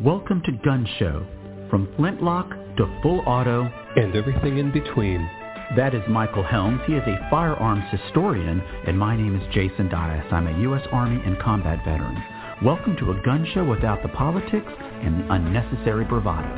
Welcome to Gun Show, from flintlock to full auto and everything in between. That is Michael Helms. He is a firearms historian, and my name is Jason Dias. I'm a U.S. Army and combat veteran. Welcome to a gun show without the politics and the unnecessary bravado.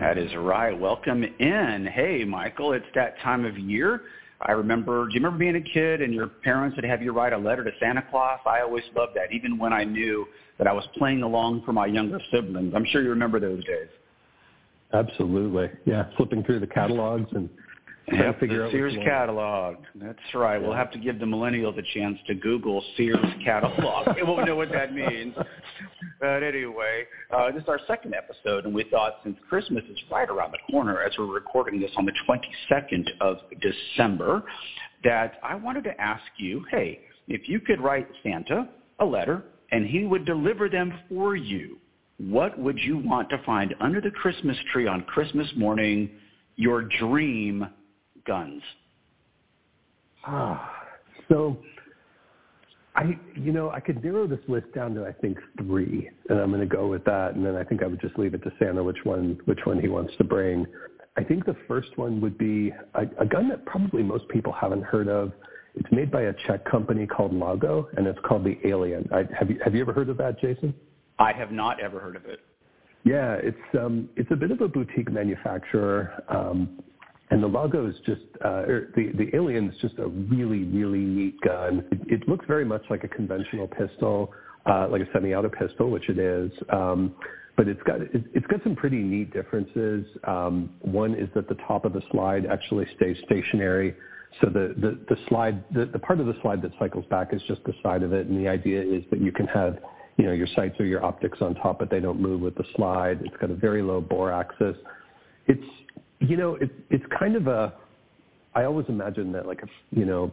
That is right. Welcome in. Hey, Michael, it's that time of year. I remember, do you remember being a kid and your parents would have you write a letter to Santa Claus? I always loved that, even when I knew that I was playing along for my younger siblings. I'm sure you remember those days. Absolutely. Yeah, flipping through the catalogs and figure the Sears catalog. That's right. We'll have to give the millennials a chance to Google Sears catalog. they won't know what that means. But anyway, uh, this is our second episode, and we thought since Christmas is right around the corner, as we're recording this on the 22nd of December, that I wanted to ask you, hey, if you could write Santa a letter and he would deliver them for you, what would you want to find under the Christmas tree on Christmas morning, your dream guns? Ah, so I, you know, I could narrow this list down to I think three, and I'm going to go with that, and then I think I would just leave it to Santa which one which one he wants to bring. I think the first one would be a, a gun that probably most people haven't heard of. It's made by a Czech company called Laugo, and it's called the Alien. I, have you have you ever heard of that, Jason? I have not ever heard of it. Yeah, it's um, it's a bit of a boutique manufacturer, um, and the Laugo is just uh, er, the the Alien is just a really really neat gun. It, it looks very much like a conventional pistol, uh, like a semi-auto pistol, which it is. Um, but it's got it's got some pretty neat differences. Um, one is that the top of the slide actually stays stationary so the, the, the slide, the, the part of the slide that cycles back is just the side of it. And the idea is that you can have, you know, your sights or your optics on top, but they don't move with the slide. It's got a very low bore axis. It's, you know, it, it's kind of a, I always imagine that like a, you know,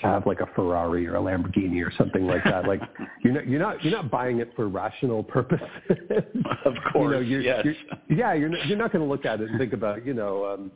to have like a Ferrari or a Lamborghini or something like that. Like you're not you're not you're not buying it for rational purposes. of course, you know, you're, yes. You're, yeah, you're not, you're not going to look at it and think about you know um,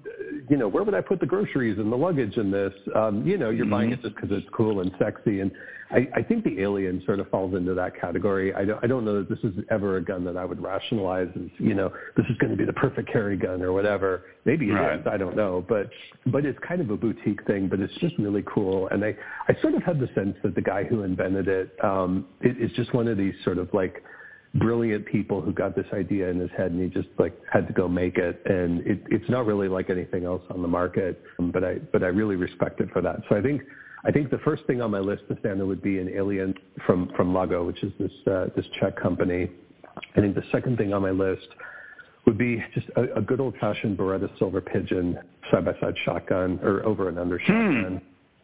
you know where would I put the groceries and the luggage in this. Um, you know, you're mm-hmm. buying it just because it's cool and sexy. And I, I think the Alien sort of falls into that category. I don't I don't know that this is ever a gun that I would rationalize as you know this is going to be the perfect carry gun or whatever. Maybe it right. is. I don't know, but but it's kind of a boutique thing. But it's just really cool. And I I sort of had the sense that the guy who invented it um, is just one of these sort of like brilliant people who got this idea in his head and he just like had to go make it and it, it's not really like anything else on the market but I but I really respect it for that so I think I think the first thing on my list stand would be an alien from from Laugo which is this uh, this Czech company I think the second thing on my list would be just a, a good old fashioned Beretta Silver Pigeon side by side shotgun or over and under hmm. shotgun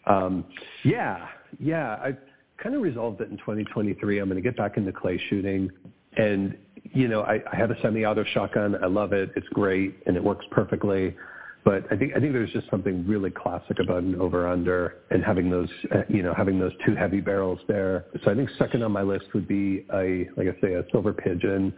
um, yeah, yeah. I kind of resolved that in 2023 I'm going to get back into clay shooting. And, you know, I, I have a semi-auto shotgun. I love it. It's great and it works perfectly. But I think I think there's just something really classic about an over/under and having those, uh, you know, having those two heavy barrels there. So I think second on my list would be a, like I say, a silver pigeon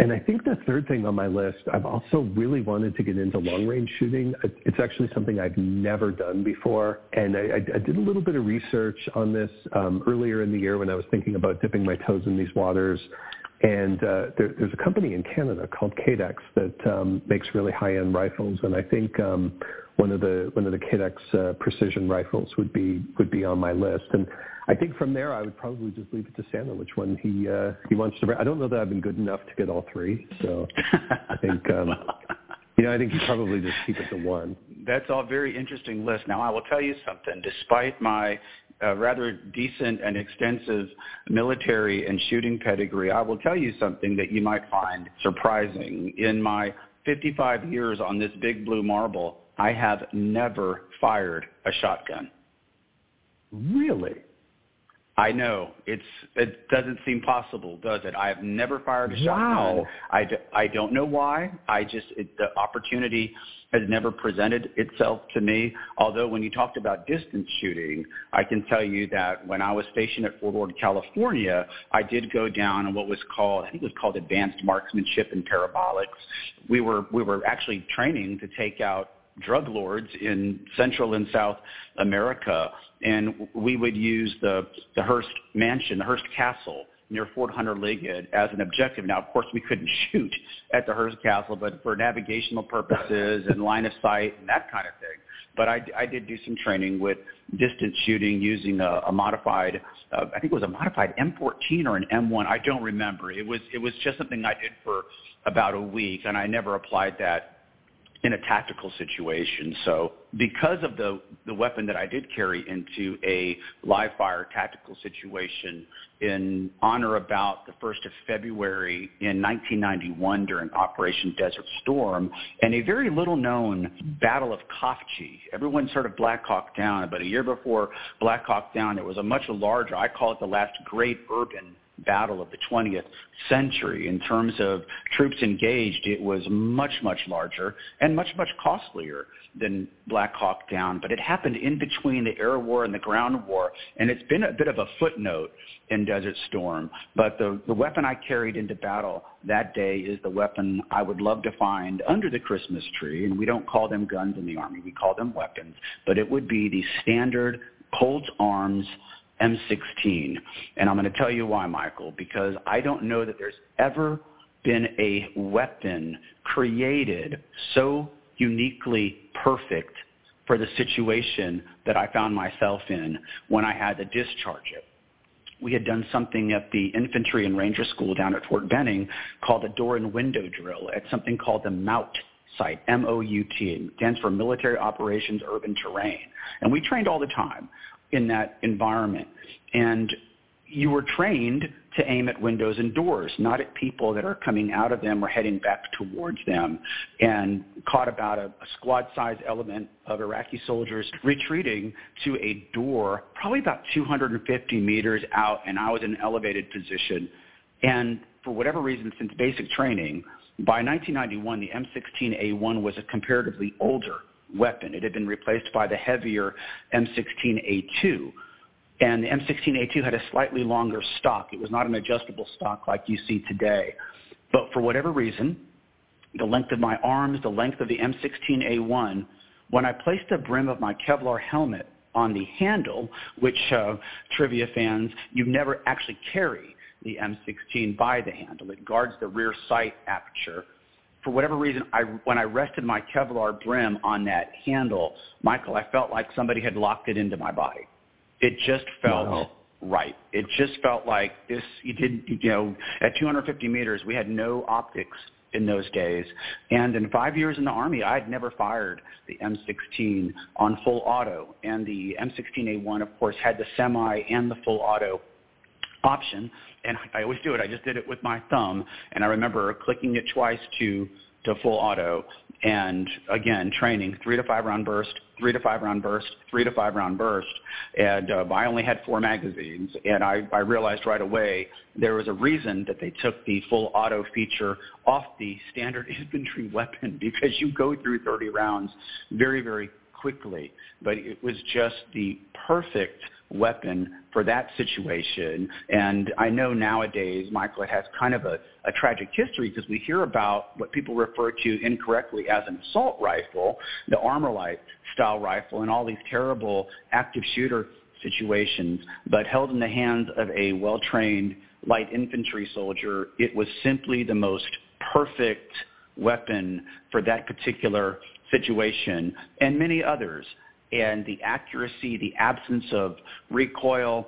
and I think the third thing on my list, I've also really wanted to get into long range shooting. It's actually something I've never done before. And I, I did a little bit of research on this um, earlier in the year when I was thinking about dipping my toes in these waters. And uh, there, there's a company in Canada called Cadex that um, makes really high-end rifles, and I think um, one of the one of the Cadex uh, precision rifles would be would be on my list. And I think from there, I would probably just leave it to Santa which one he uh, he wants to. Bring. I don't know that I've been good enough to get all three, so I think um, you know I think you probably just keep it to one. That's all very interesting list. Now I will tell you something. Despite my uh, rather decent and extensive military and shooting pedigree, I will tell you something that you might find surprising. In my 55 years on this big blue marble, I have never fired a shotgun. Really? I know it's it doesn't seem possible, does it? I have never fired a shotgun. wow. shotgun. I, d- I don't know why. I just it, the opportunity has never presented itself to me. Although when you talked about distance shooting, I can tell you that when I was stationed at Fort Ord, California, I did go down on what was called I think it was called advanced marksmanship and parabolics. We were we were actually training to take out drug lords in Central and South America, and we would use the the Hearst Mansion, the Hearst Castle near Fort Hunter Liggett as an objective. Now, of course, we couldn't shoot at the Hearst Castle, but for navigational purposes and line of sight and that kind of thing. But I, I did do some training with distance shooting using a, a modified, uh, I think it was a modified M14 or an M1. I don't remember. It was it was just something I did for about a week, and I never applied that in a tactical situation. So because of the, the weapon that I did carry into a live fire tactical situation in honor about the 1st of February in 1991 during Operation Desert Storm and a very little known Battle of Khafji. Everyone sort of Black Hawk Down, but a year before Black Hawk Down, it was a much larger, I call it the last great urban battle of the 20th century. In terms of troops engaged, it was much, much larger and much, much costlier than Black Hawk Down. But it happened in between the air war and the ground war, and it's been a bit of a footnote in Desert Storm. But the, the weapon I carried into battle that day is the weapon I would love to find under the Christmas tree. And we don't call them guns in the Army. We call them weapons. But it would be the standard Colt's Arms M16. And I'm going to tell you why, Michael, because I don't know that there's ever been a weapon created so uniquely perfect for the situation that I found myself in when I had to discharge it. We had done something at the infantry and ranger school down at Fort Benning called a door and window drill at something called the MOUT site, M-O-U-T. Stands for Military Operations Urban Terrain. And we trained all the time in that environment. And you were trained to aim at windows and doors, not at people that are coming out of them or heading back towards them. And caught about a, a squad-sized element of Iraqi soldiers retreating to a door, probably about 250 meters out, and I was in an elevated position. And for whatever reason, since basic training, by 1991, the M16A1 was a comparatively older weapon. It had been replaced by the heavier M16A2. And the M16A2 had a slightly longer stock. It was not an adjustable stock like you see today. But for whatever reason, the length of my arms, the length of the M16A1, when I placed the brim of my Kevlar helmet on the handle, which uh, trivia fans, you never actually carry the M16 by the handle. It guards the rear sight aperture for whatever reason, I, when I rested my Kevlar brim on that handle, Michael, I felt like somebody had locked it into my body. It just felt wow. right. It just felt like this. You did, you know, at 250 meters, we had no optics in those days. And in five years in the Army, I had never fired the M16 on full auto. And the M16A1, of course, had the semi and the full auto option, and I always do it. I just did it with my thumb, and I remember clicking it twice to to full auto, and again training three to five round burst, three to five round burst, three to five round burst, and uh, I only had four magazines, and I, I realized right away there was a reason that they took the full auto feature off the standard infantry weapon because you go through 30 rounds very very quickly, but it was just the perfect weapon for that situation. And I know nowadays, Michael, it has kind of a, a tragic history because we hear about what people refer to incorrectly as an assault rifle, the Armalite style rifle, and all these terrible active shooter situations. But held in the hands of a well-trained light infantry soldier, it was simply the most perfect weapon for that particular situation and many others and the accuracy, the absence of recoil,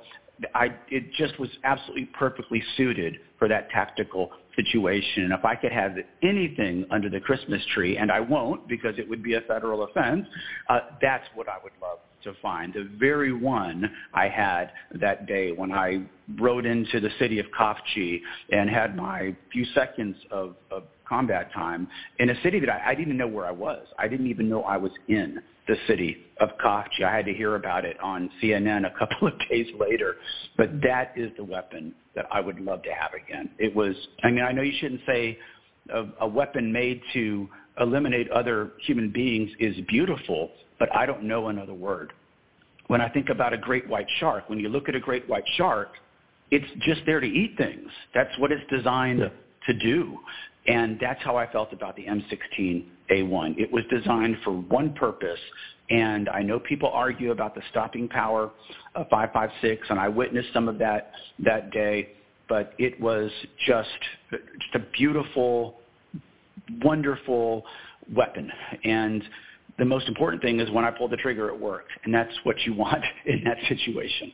I, it just was absolutely perfectly suited for that tactical situation. And if I could have anything under the Christmas tree, and I won't because it would be a federal offense, uh, that's what I would love to find. The very one I had that day when I rode into the city of Khafji and had my few seconds of, of combat time in a city that I, I didn't know where I was. I didn't even know I was in the city of Khafji. I had to hear about it on CNN a couple of days later. But that is the weapon that I would love to have again. It was, I mean, I know you shouldn't say a, a weapon made to eliminate other human beings is beautiful, but I don't know another word. When I think about a great white shark, when you look at a great white shark, it's just there to eat things. That's what it's designed yeah. to do. And that's how I felt about the M16A1. It was designed for one purpose, and I know people argue about the stopping power of 5.56, and I witnessed some of that that day. but it was just just a beautiful, wonderful weapon. And the most important thing is when I pulled the trigger, it worked, and that's what you want in that situation.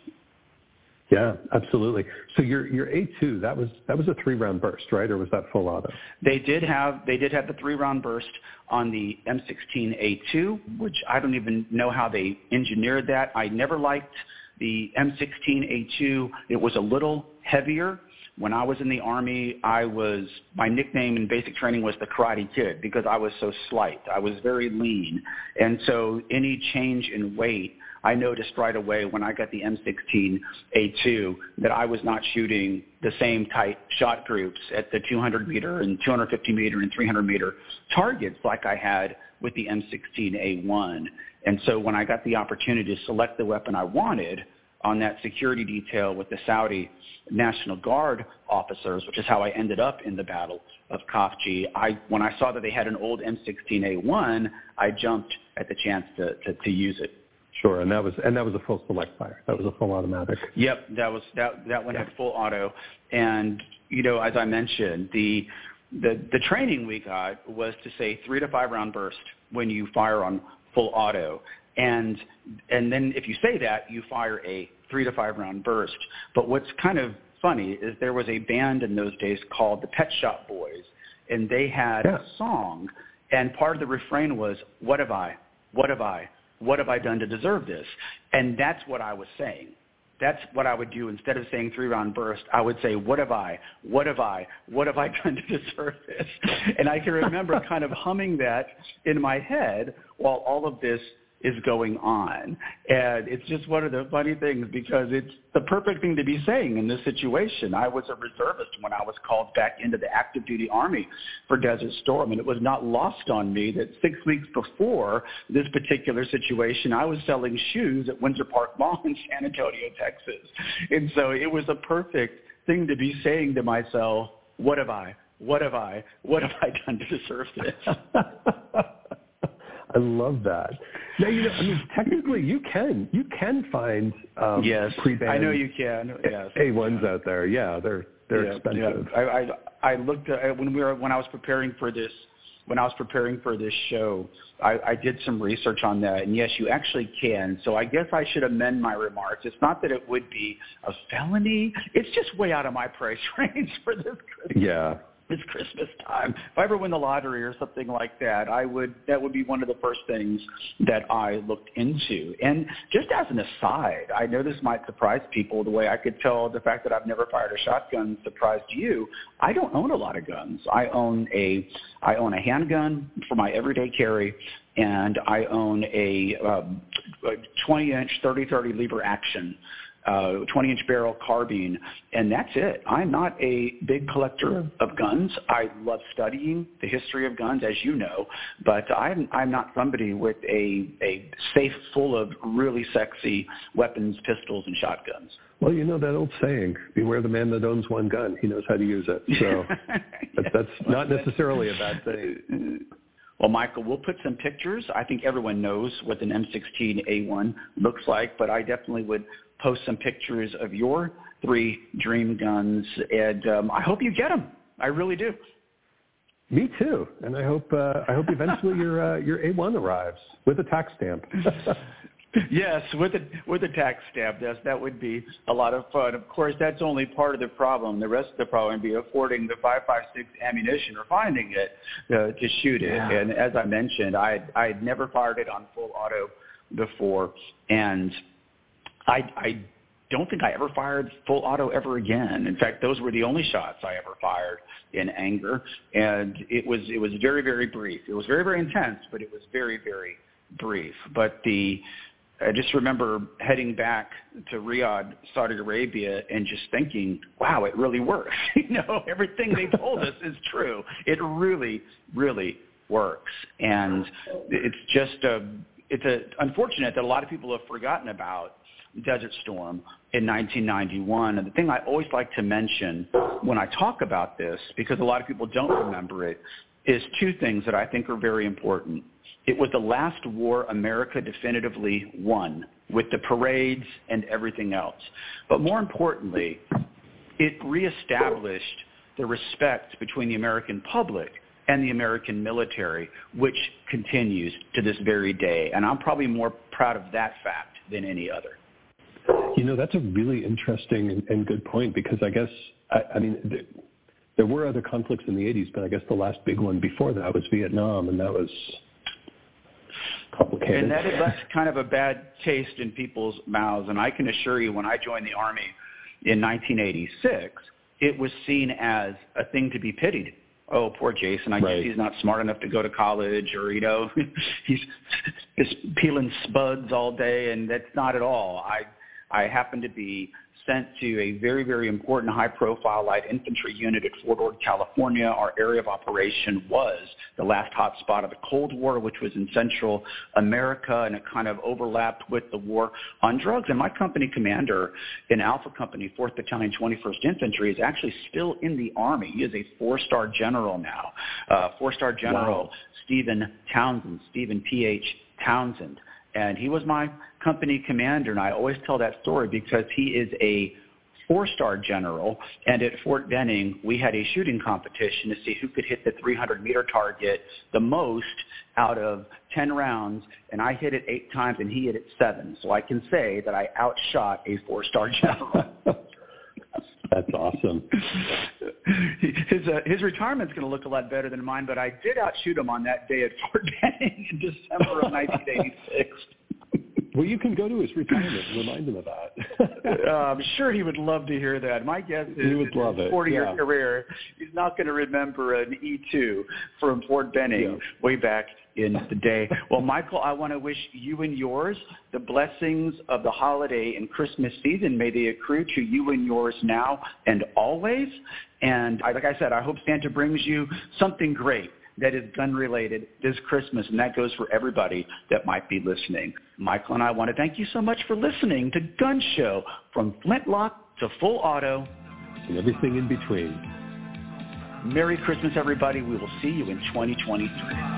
Yeah, absolutely. So your your A2 that was that was a three round burst, right, or was that full auto? They did have they did have the three round burst on the M16 A2, which I don't even know how they engineered that. I never liked the M16 A2. It was a little heavier. When I was in the army, I was my nickname in basic training was the Karate Kid because I was so slight. I was very lean, and so any change in weight I noticed right away when I got the M16A2 that I was not shooting the same tight shot groups at the 200 meter and 250 meter and 300 meter targets like I had with the M16A1. And so when I got the opportunity to select the weapon I wanted on that security detail with the Saudi National Guard officers, which is how I ended up in the Battle of Khafji. I, when I saw that they had an old M16A1, I jumped at the chance to, to, to use it. Sure, and that was and that was a full select fire. That was a full automatic. Yep, that was that that one yeah. had full auto, and you know as I mentioned the the the training we got was to say three to five round burst when you fire on full auto, and and then if you say that you fire a three to five round burst. But what's kind of funny is there was a band in those days called the Pet Shop Boys, and they had yeah. a song, and part of the refrain was "What have I? What have I?" what have I done to deserve this? And that's what I was saying. That's what I would do instead of saying three round burst. I would say, what have I, what have I, what have I done to deserve this? And I can remember kind of humming that in my head while all of this is going on. And it's just one of the funny things because it's the perfect thing to be saying in this situation. I was a reservist when I was called back into the active duty army for Desert Storm and it was not lost on me that six weeks before this particular situation, I was selling shoes at Windsor Park Mall in San Antonio, Texas. And so it was a perfect thing to be saying to myself, what have I, what have I, what have I done to deserve this? I love that. Now you know, I mean, technically, you can you can find um, yes, pre-banned. I know you can. Yes, A ones out there. Yeah, they're they're yeah, expensive. Yeah. I, I I looked at when we were when I was preparing for this when I was preparing for this show, I, I did some research on that, and yes, you actually can. So I guess I should amend my remarks. It's not that it would be a felony; it's just way out of my price range for this. Yeah, it's Christmas time. If I ever win the lottery or something like that, I would that would be one of the first things that I looked into. And just as an aside, I know this might surprise people the way I could tell the fact that I've never fired a shotgun surprised you. I don't own a lot of guns. I own a I own a handgun for my everyday carry and I own a, um, a 20 inch 30 30 lever action uh, 20 inch barrel carbine, and that's it. I'm not a big collector of guns. I love studying the history of guns, as you know, but I'm I'm not somebody with a a safe full of really sexy weapons, pistols, and shotguns. Well, you know that old saying, beware the man that owns one gun. He knows how to use it. So that's, that's not necessarily a bad thing. Well, Michael, we'll put some pictures. I think everyone knows what an M16A1 looks like, but I definitely would post some pictures of your three dream guns, and um, I hope you get them. I really do. Me too, and I hope uh, I hope eventually your uh, your A1 arrives with a tax stamp. yes, with a with a tax stamp. Yes, that would be a lot of fun. Of course, that's only part of the problem. The rest of the problem would be affording the 5.56 ammunition or finding it uh, to shoot it. Yeah. And as I mentioned, I I had never fired it on full auto before, and I, I don't think I ever fired full auto ever again. In fact, those were the only shots I ever fired in anger, and it was it was very very brief. It was very very intense, but it was very very brief. But the I just remember heading back to Riyadh, Saudi Arabia, and just thinking, "Wow, it really works." you know, everything they told us is true. It really, really works, and it's just a it's a unfortunate that a lot of people have forgotten about Desert Storm in 1991. And the thing I always like to mention when I talk about this, because a lot of people don't remember it, is two things that I think are very important. It was the last war America definitively won with the parades and everything else. But more importantly, it reestablished the respect between the American public and the American military, which continues to this very day. And I'm probably more proud of that fact than any other. You know, that's a really interesting and, and good point because I guess, I, I mean, th- there were other conflicts in the 80s, but I guess the last big one before that was Vietnam, and that was complicated. And that left kind of a bad taste in people's mouths. And I can assure you, when I joined the Army in 1986, it was seen as a thing to be pitied oh, poor Jason, I right. guess he's not smart enough to go to college or, you know, he's just peeling spuds all day. And that's not at all. I, I happen to be sent to a very, very important high-profile light infantry unit at Fort Ord, California. Our area of operation was the last hot spot of the Cold War, which was in Central America, and it kind of overlapped with the war on drugs. And my company commander in Alpha Company, 4th Battalion, 21st Infantry, is actually still in the Army. He is a four-star general now, uh, four-star general wow. Stephen Townsend, Stephen P.H. Townsend and he was my company commander. And I always tell that story because he is a four-star general. And at Fort Benning, we had a shooting competition to see who could hit the 300-meter target the most out of 10 rounds. And I hit it eight times, and he hit it seven. So I can say that I outshot a four-star general. That's awesome. His uh, his retirement's going to look a lot better than mine, but I did outshoot him on that day at Fort Benning in December of 1986. Well, you can go to his retirement and remind him of that. uh, I'm sure he would love to hear that. My guess is he would love his 40-year yeah. career, he's not going to remember an E2 from Fort Benning yeah. way back in the day. Well, Michael, I want to wish you and yours the blessings of the holiday and Christmas season. May they accrue to you and yours now and always. And like I said, I hope Santa brings you something great that is gun related this Christmas, and that goes for everybody that might be listening. Michael and I want to thank you so much for listening to Gun Show from Flintlock to Full Auto. And everything in between. Merry Christmas, everybody. We will see you in 2023.